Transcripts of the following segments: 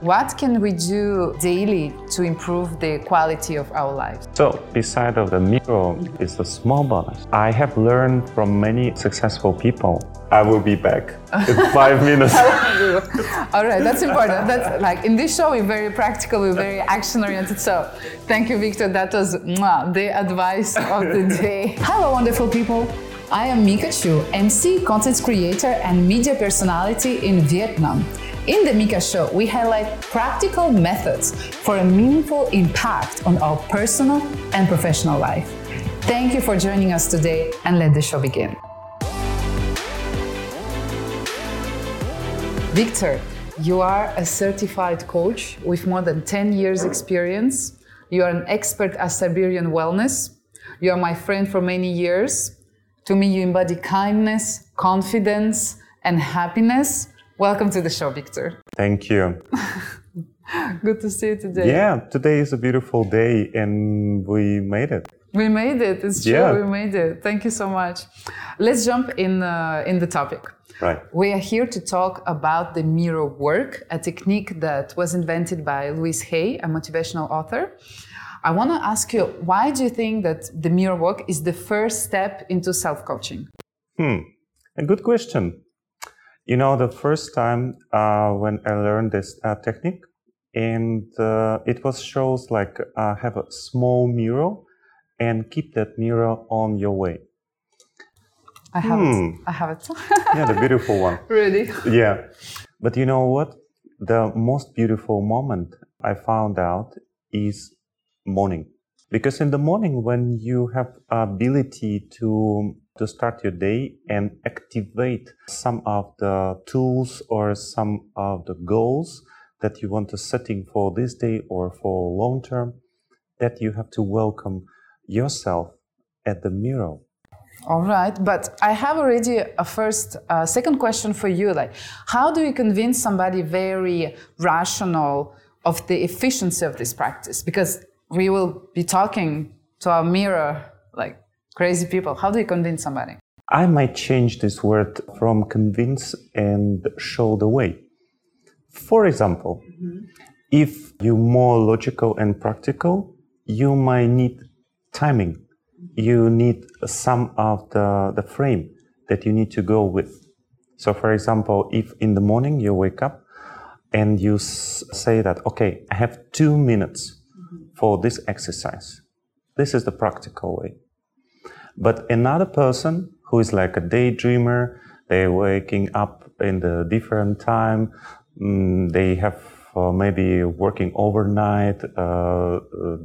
what can we do daily to improve the quality of our lives? So, beside of the mirror is a small bonus. I have learned from many successful people. I will be back in five minutes. All right, that's important. That's like in this show, we're very practical, we're very action oriented. So, thank you, Victor. That was mwah, the advice of the day. Hello, wonderful people. I am Micka Chu, MC, content creator, and media personality in Vietnam. In the Micka Show, we highlight practical methods for a meaningful impact on our personal and professional life. Thank you for joining us today, and let the show begin. Victor, you are a certified coach with more than 10 years' experience. You are an expert at Siberian wellness. You are my friend for many years. To me, you embody kindness, confidence, and happiness. Welcome to the show, Victor. Thank you. Good to see you today. Yeah, today is a beautiful day and we made it. We made it. It's true. Yeah. We made it. Thank you so much. Let's jump in uh, in the topic. Right. We are here to talk about the mirror work, a technique that was invented by Louise Hay, a motivational author. I want to ask you, why do you think that the mirror work is the first step into self-coaching? Hmm. A good question. You know, the first time uh, when I learned this uh, technique, and uh, it was shows like uh, have a small mirror and keep that mirror on your way. I have Hmm. it. I have it. Yeah, the beautiful one. really? Yeah. But you know what? The most beautiful moment I found out is morning. Because in the morning when you have ability to to start your day and activate some of the tools or some of the goals that you want to setting for this day or for long term that you have to welcome yourself at the mirror All right, but I have already a first, uh, second question for you. Like, how do you convince somebody very rational of the efficiency of this practice? Because we will be talking to our mirror like crazy people. How do you convince somebody? I might change this word from convince and show the way. For example, mm-hmm. if you're more logical and practical, you might need timing. You need some of the, the frame that you need to go with. So, for example, if in the morning you wake up and you s- say that, okay, I have two minutes mm-hmm. for this exercise, this is the practical way. But another person who is like a daydreamer, they're waking up in the different time, mm, they have uh, maybe working overnight, uh, uh,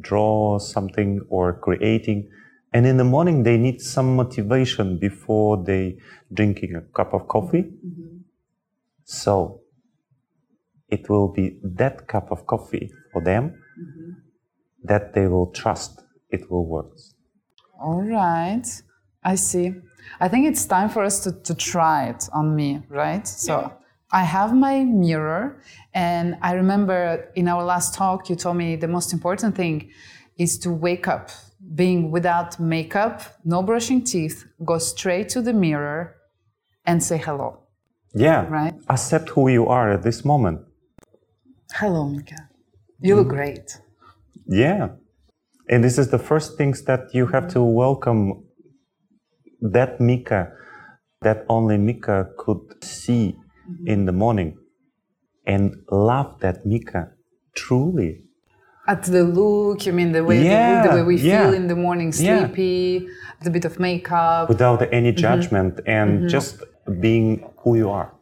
draw something or creating, and in the morning they need some motivation before they drinking a cup of coffee. So it will be that cup of coffee for them that they will trust it will work. All right, I see. I think it's time for us to, to try it on me, right? So I have my mirror, and I remember in our last talk, you told me the most important thing is to wake up, being without makeup, no brushing teeth, go straight to the mirror and say hello, Yeah. right? Accept who you are at this moment. Hello, Micka. You look great. Yeah. And this is the first things that you have to mm-hmm. welcome that Micka that only Micka could see mm-hmm. in the morning and love that Micka truly. At the look, you mean the way, Yeah, the, the way we yeah, feel in the morning, sleepy, with a bit of makeup. without any mm-hmm. judgment and just being who you are.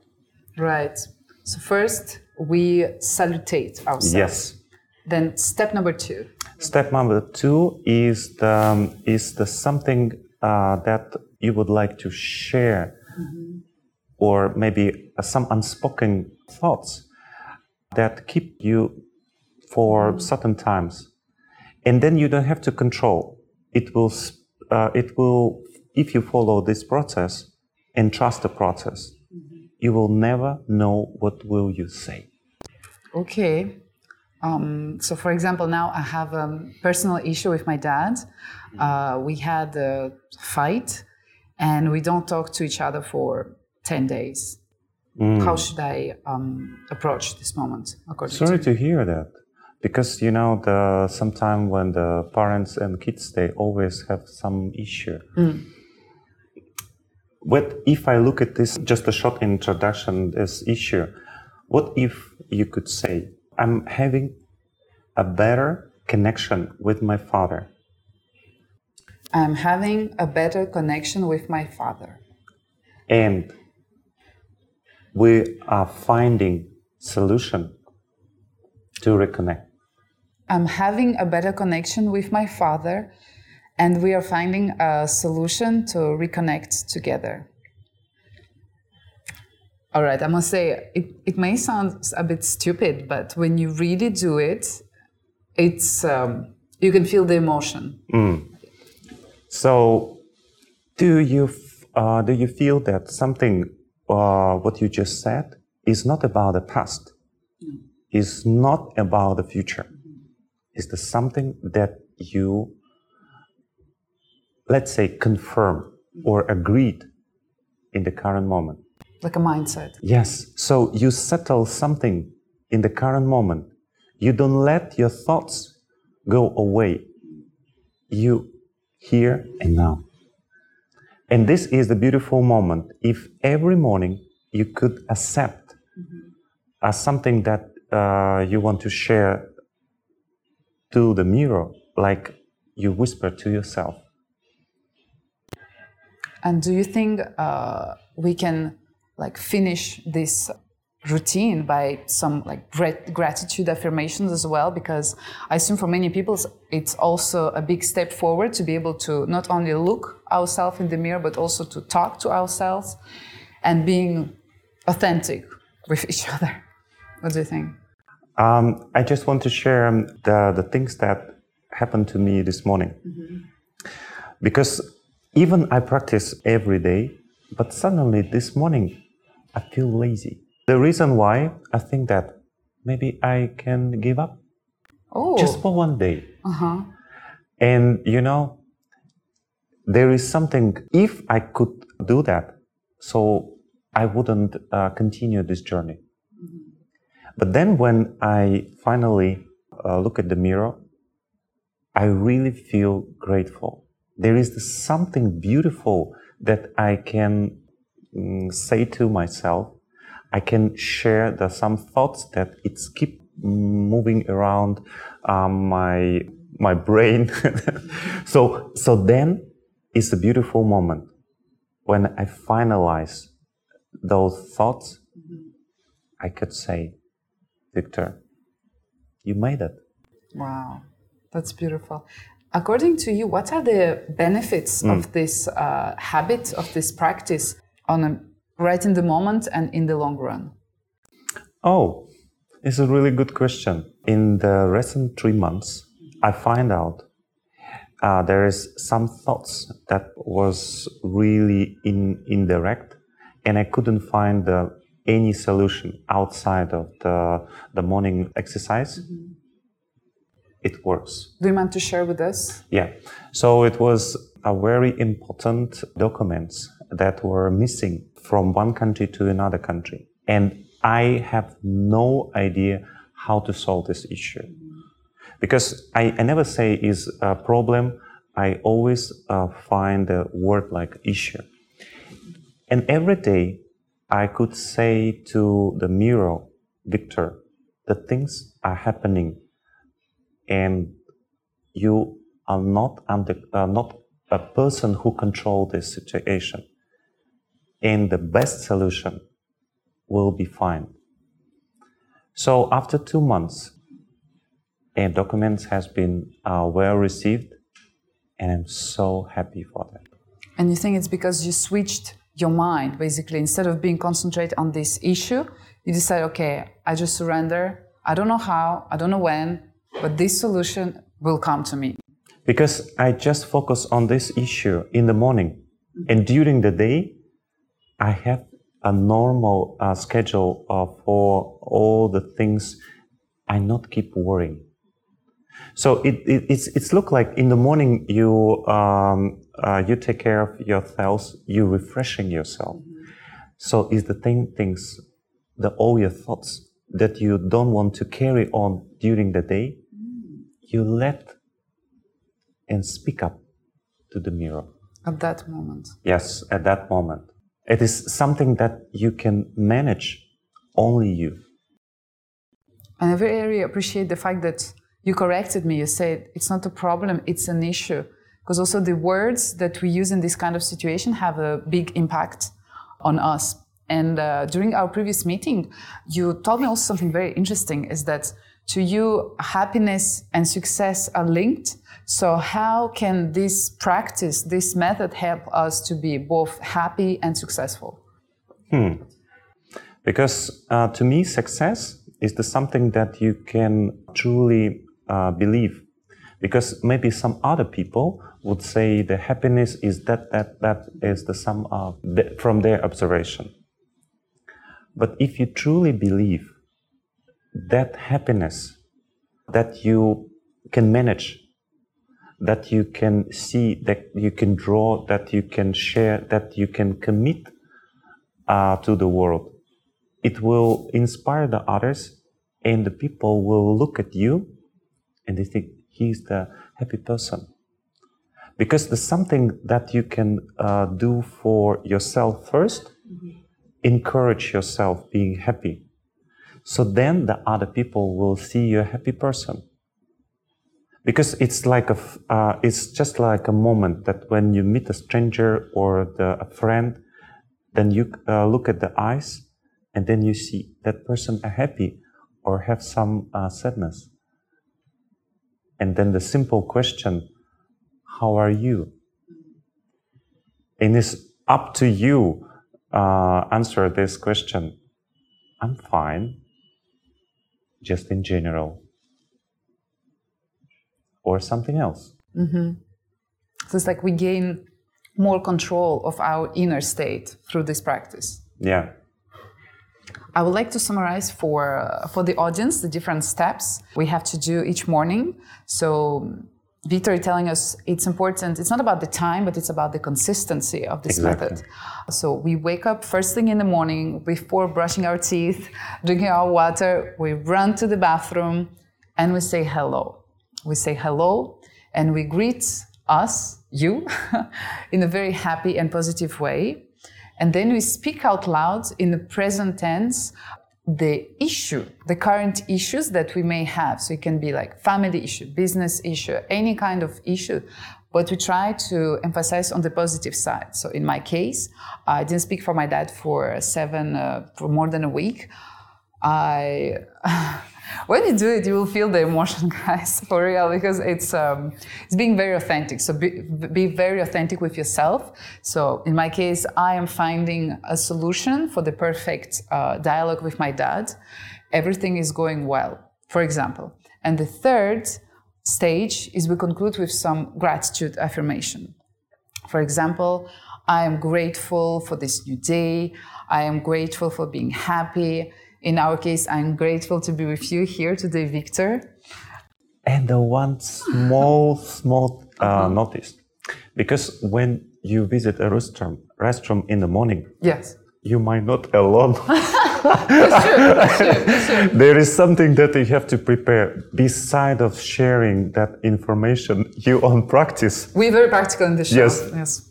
Right. So first we salutate ourselves. Yes. Then step number two. Step number two is the is the something uh, that you would like to share, or maybe uh, some unspoken thoughts that keep you for certain times, and then you don't have to control. It will uh, it will if you follow this process and trust the process, you will never know what will you say. Okay. Um, so, for example, now I have a personal issue with my dad. Uh, we had a fight, and we don't talk to each other for ten days. How should I um, approach this moment? According Sorry to to hear that. Because you know, the sometime when the parents and kids they always have some issue. What if I look at this just a short introduction this issue? What if you could say, I'm having a better connection with my father. I'm having a better connection with my father. and we are finding solution to reconnect I'm having a better connection with my father, and we are finding a solution to reconnect together. All right, I must say, it, it may sound a bit stupid, but when you really do it, it's um, you can feel the emotion. so do you f- uh, do you feel that something uh, what you just said is not about the past? Is not about the future? Is the something that you let's say confirm or agreed in the current moment Like a mindset. Yes. So you settle something in the current moment. You don't let your thoughts go away. You here and now. And this is the beautiful moment. If every morning you could accept as something that uh, you want to share to the mirror, like you whisper to yourself. And do you think uh, we can like finish this routine by some like grat- gratitude affirmations as well? Because I assume for many people it's also a big step forward to be able to not only look ourselves in the mirror but also to talk to ourselves and being authentic with each other. What do you think? Um, I just want to share um, the, the things that happened to me this morning. Because even I practice every day, but suddenly this morning I feel lazy. The reason why I think that maybe I can give up Oh, just for one day. uh-huh. And you know, there is something, if I could do that, so I wouldn't uh, continue this journey. But then when I finally uh, look at the mirror, I really feel grateful. There is this something beautiful that I can say to myself. I can share the some thoughts that it's keep moving around um, my my brain. so so then it's a beautiful moment when I finalize those thoughts. I could say, Victor, you made it. Wow, that's beautiful. According to you, what are the benefits of this uh, habit, of this practice, on a, right in the moment and in the long run? Oh, it's a really good question. In the recent three months, I find out uh, there is some thoughts that was really in, indirect, and I couldn't find the, any solution outside of the, the morning exercise. It works. Do you mind to share with us? Yeah. So it was a very important documents that were missing from one country to another country. And I have no idea how to solve this issue. Because I, I never say is a problem. I always uh, find a word like issue. And every day I could say to the mirror, Victor, the things are happening and you are not under, uh, not a person who control this situation and the best solution will be fine so after two months and documents has been uh, well received and i'm so happy for that And you think it's because you switched your mind, basically, instead of being concentrated on this issue, you decide, okay, I just surrender. I don't know how, I don't know when, but this solution will come to me. because I just focus on this issue in the morning, and during the day, I have a normal uh, schedule uh, for all the things. I not keep worrying. So it, it it's it's look like in the morning you um, uh, you take care of yourself, you refreshing yourself. So is the thing things the all your thoughts that you don't want to carry on during the day, you let and speak up to the mirror. At that moment. Yes, at that moment. It is something that you can manage only you. And I very appreciate the fact that you corrected me. You said it's not a problem, it's an issue. Because also the words that we use in this kind of situation have a big impact on us. And uh, during our previous meeting, you told me also something very interesting is that to you, happiness and success are linked. So, how can this practice, this method help us to be both happy and successful? Hmm. Because uh, to me, success is the something that you can truly uh, believe. Because maybe some other people would say the happiness is that, that, that is the sum of the, from their observation. But if you truly believe that happiness that you can manage, that you can see, that you can draw, that you can share, that you can commit uh, to the world, it will inspire the others and the people will look at you and they think he's the happy person. Because there's something that you can uh, do for yourself 1st mm-hmm. encourage yourself being happy so then the other people will see you a happy person because it's like a uh, it's just like a moment that when you meet a stranger or the, a friend then you uh, look at the eyes and then you see that person are happy or have some uh, sadness and then the simple question how are you? And it's up to you uh, answer this question. I'm fine, just in general, or something else. Mm-hmm. So it's like we gain more control of our inner state through this practice. Yeah. I would like to summarize for uh, for the audience the different steps we have to do each morning. So Victor is telling us it's important. It's not about the time, but it's about the consistency of this exactly. method. So we wake up first thing in the morning before brushing our teeth, drinking our water. We run to the bathroom and we say hello. We say hello and we greet us, you, in a very happy and positive way. And then we speak out loud in the present tense the issue, the current issues that we may have. So it can be like family issue, business issue, any kind of issue. But we try to emphasize on the positive side. So in my case, I didn't speak for my dad for seven, uh, for more than a week. I when you do it, you will feel the emotion, guys, for real, because it's um, it's being very authentic. So be, be very authentic with yourself. So in my case, I am finding a solution for the perfect uh, dialogue with my dad. Everything is going well, for example. And the third stage is we conclude with some gratitude affirmation. For example, I am grateful for this new day. I am grateful for being happy in our case, I'm grateful to be with you here today, Victor. And the one small, small uh, uh-huh. notice, because when you visit a restroom, restroom in the morning, yes, you might not alone. that's true, true. There is something that you have to prepare beside of sharing that information. You on practice. We're very practical in this show. Yes. Yes.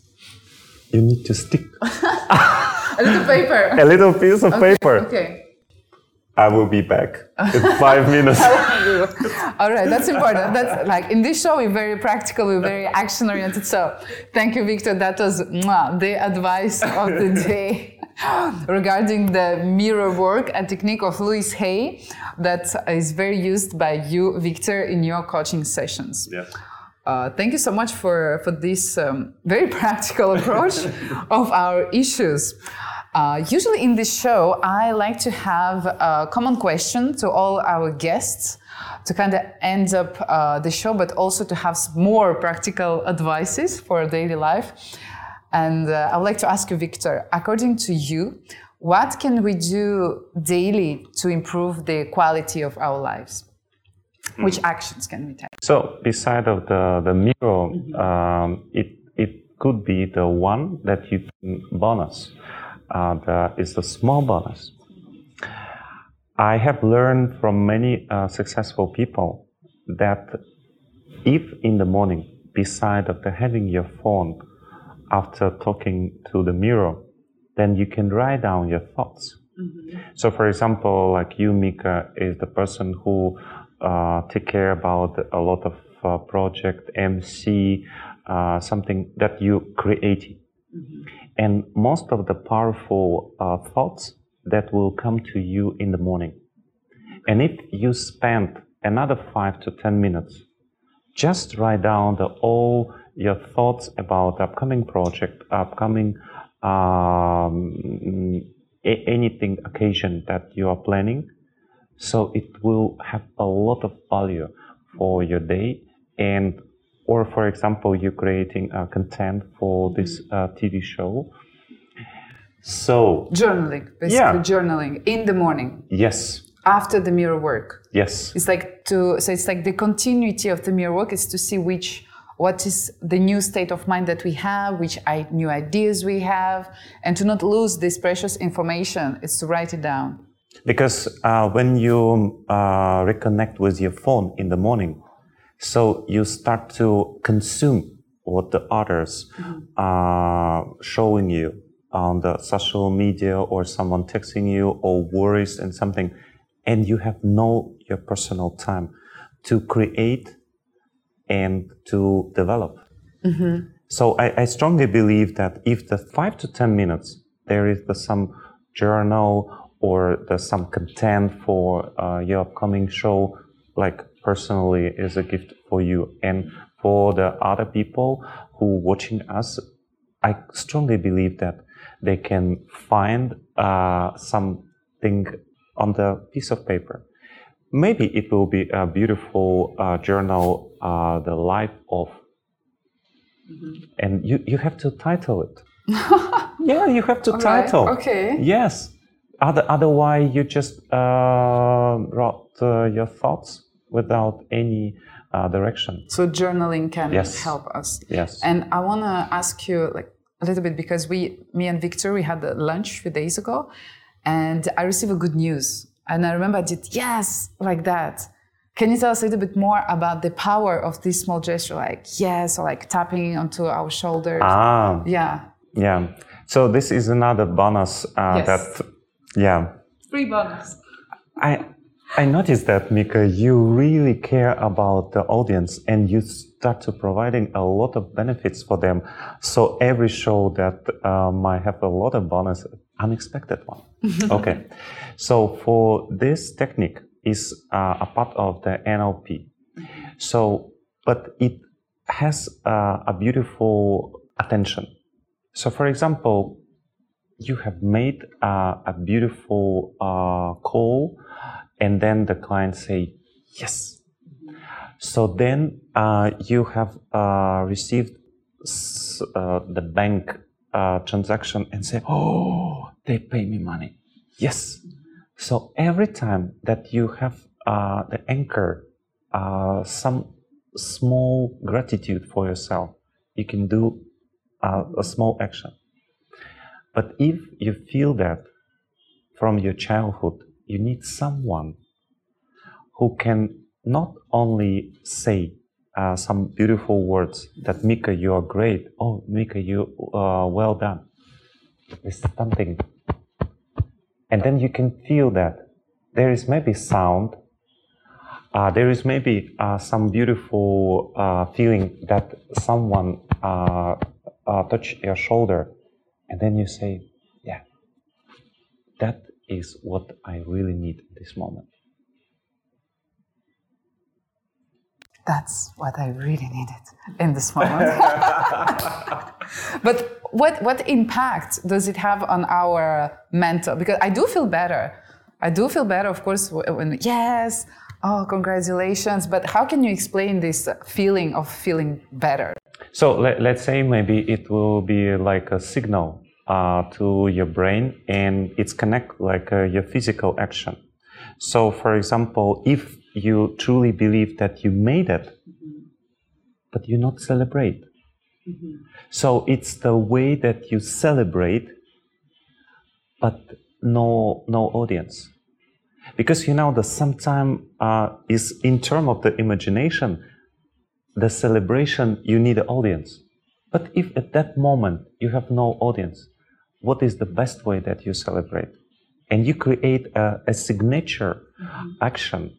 You need to stick. a little paper. A little piece of okay, paper. Okay. I will be back in five minutes. All right, that's important. That's like in this show, we're very practical, we're very action oriented. So thank you, Victor. That was mwah, the advice of the day regarding the mirror work, a technique of Louise Hay that is very used by you, Victor, in your coaching sessions. Yeah. Uh, thank you so much for, for this um, very practical approach of our issues. Uh, usually in this show, I like to have a common question to all our guests to kind of end up uh, the show, but also to have more practical advices for daily life. And uh, I would like to ask you, Victor, according to you, what can we do daily to improve the quality of our lives? Mm. Which actions can we take? So, beside of the the mirror, mm-hmm. um, it it could be the one that you can bonus uh, the, is a small bonus. I have learned from many uh, successful people that if in the morning, beside of the having your phone after talking to the mirror, then you can write down your thoughts. Mm-hmm. So, for example, like you, Micka, is the person who uh, take care about a lot of uh, project, MC, uh, something that you created. Mm-hmm. And most of the powerful uh, thoughts that will come to you in the morning. And if you spend another five to 10 minutes, just write down the, all your thoughts about upcoming project, upcoming um, a- anything occasion that you are planning. So it will have a lot of value for your day and or for example you're creating uh, content for this uh, tv show. So journaling basically yeah. journaling in the morning. Yes. After the mirror work. Yes. It's like to so it's like the continuity of the mirror work is to see which what is the new state of mind that we have which I, new ideas we have and to not lose this precious information. Is to write it down. Because uh, when you uh, reconnect with your phone in the morning so you start to consume what the others mm-hmm. are showing you on the social media or someone texting you or worries and something and you have no your personal time to create and to develop mm-hmm. so I, I, strongly believe that if the five to ten minutes there is the, some journal or the some content for uh, your upcoming show like personally is a gift for you. And for the other people who watching us i strongly believe that they can find uh, something on the piece of paper. Maybe it will be a beautiful uh, journal uh, the life of mm-hmm. and you, you have to title it. Yeah you have to title. okay. Yes. Other, otherwise you just uh, wrote uh, your thoughts without any uh, direction. So journaling can yes. help us. Yes. And I want to ask you like a little bit because we, me and Victor, we had lunch a few days ago, and I received a good news. And I remember I did yes like that. Can you tell us a little bit more about the power of this small gesture, like yes, or like tapping onto our shoulders? Ah. Yeah. Yeah. So this is another bonus uh, yes. that, yeah. Free bonus. I I noticed that, Micka, you really care about the audience and you start to providing a lot of benefits for them. So every show that uh, might have a lot of bonus, unexpected one. okay. So for this technique is uh, a part of the NLP. So, but it has uh, a beautiful attention. So for example, you have made uh, a beautiful uh, call and then the client say yes. So then uh, you have uh, received uh, the bank uh, transaction and say oh they pay me money. Yes. So every time that you have uh, the anchor uh, some small gratitude for yourself you can do a small action. But if you feel that from your childhood you need someone who can not only say uh, some beautiful words that Micka, you are great. Oh, Micka, you uh, well done. It's something, and then you can feel that there is maybe sound. Uh, there is maybe uh, some beautiful uh, feeling that someone uh, touch your shoulder, and then you say, "Yeah, that is what I really need at this moment. That's what I really needed in this moment. but what, what impact does it have on our mental? Because I do feel better. I do feel better, of course, when, yes, oh, congratulations. But how can you explain this feeling of feeling better? So let, us say maybe it will be like a signal uh, to your brain and it's connect like uh, your physical action. So, for example, if you truly believe that you made it, mm-hmm. but you not celebrate. Mm-hmm. So it's the way that you celebrate, but no no audience. Because you know, the sometime uh, is in term of the imagination, the celebration you need an audience. But if at that moment you have no audience, what is the best way that you celebrate? And you create a, a signature mm-hmm. action,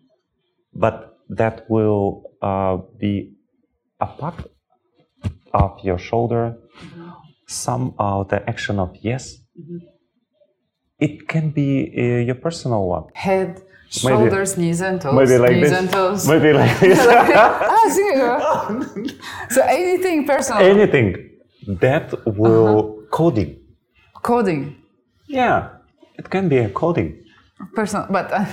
but that will uh, be a part of your shoulder, mm-hmm. some of the action of yes. Mm-hmm. It can be uh, your personal one. Head, shoulders, maybe, knees and toes. Maybe like knees this. and toes. Maybe like this. ah, so anything personal. Anything that will uh-huh. coding. Coding. Yeah, it can be a coding. Personal, but uh,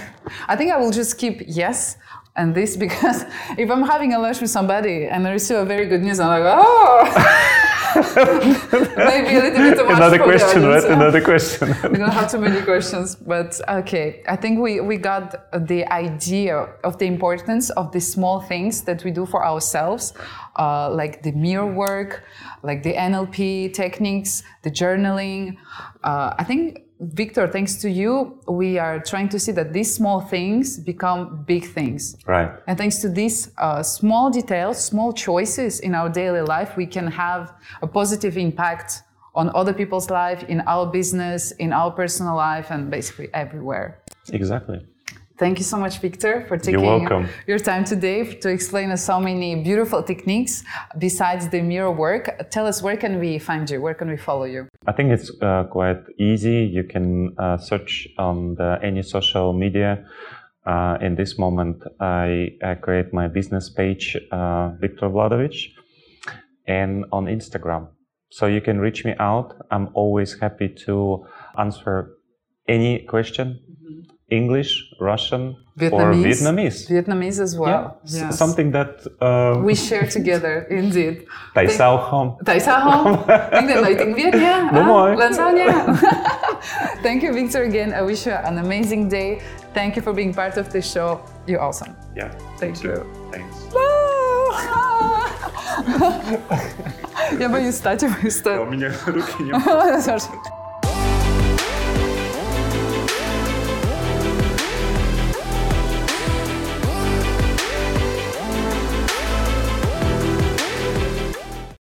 I think I will just keep yes and this because if I'm having a lunch with somebody and I receive a very good news, I'm like, oh. Maybe a little bit too much. Another question, right? Another question. we don't have too many questions, but okay. I think we, we got the idea of the importance of the small things that we do for ourselves, uh, like the mirror work, like the NLP techniques, the journaling. Uh, I think Victor, thanks to you, we are trying to see that these small things become big things. Right. And thanks to these uh, small details, small choices in our daily life, we can have a positive impact on other people's life, in our business, in our personal life, and basically everywhere. Exactly. Thank you so much, Victor, for taking your time today to explain us so many beautiful techniques besides the mirror work. Tell us where can we find you? Where can we follow you? I think it's uh, quite easy. You can uh, search on the, any social media. Uh, in this moment, I, I, create my business page, uh, Victor Vladovich, and on Instagram. So you can reach me out. I'm always happy to answer any question English, Russian, Vietnamese. or Vietnamese. Vietnamese as well. Yeah. Yes. Something that uh, we share together, indeed. Tại sao không? Tại sao không? Tiếng Việt nói tiếng Việt nha. Đúng rồi. Lần sau nha. Thank you, Victor, again. I wish you an amazing day. Thank you for being part of this show. You're awesome. Yeah. Thank you. Thanks. Я боюсь встать, я боюсь встать. У меня руки не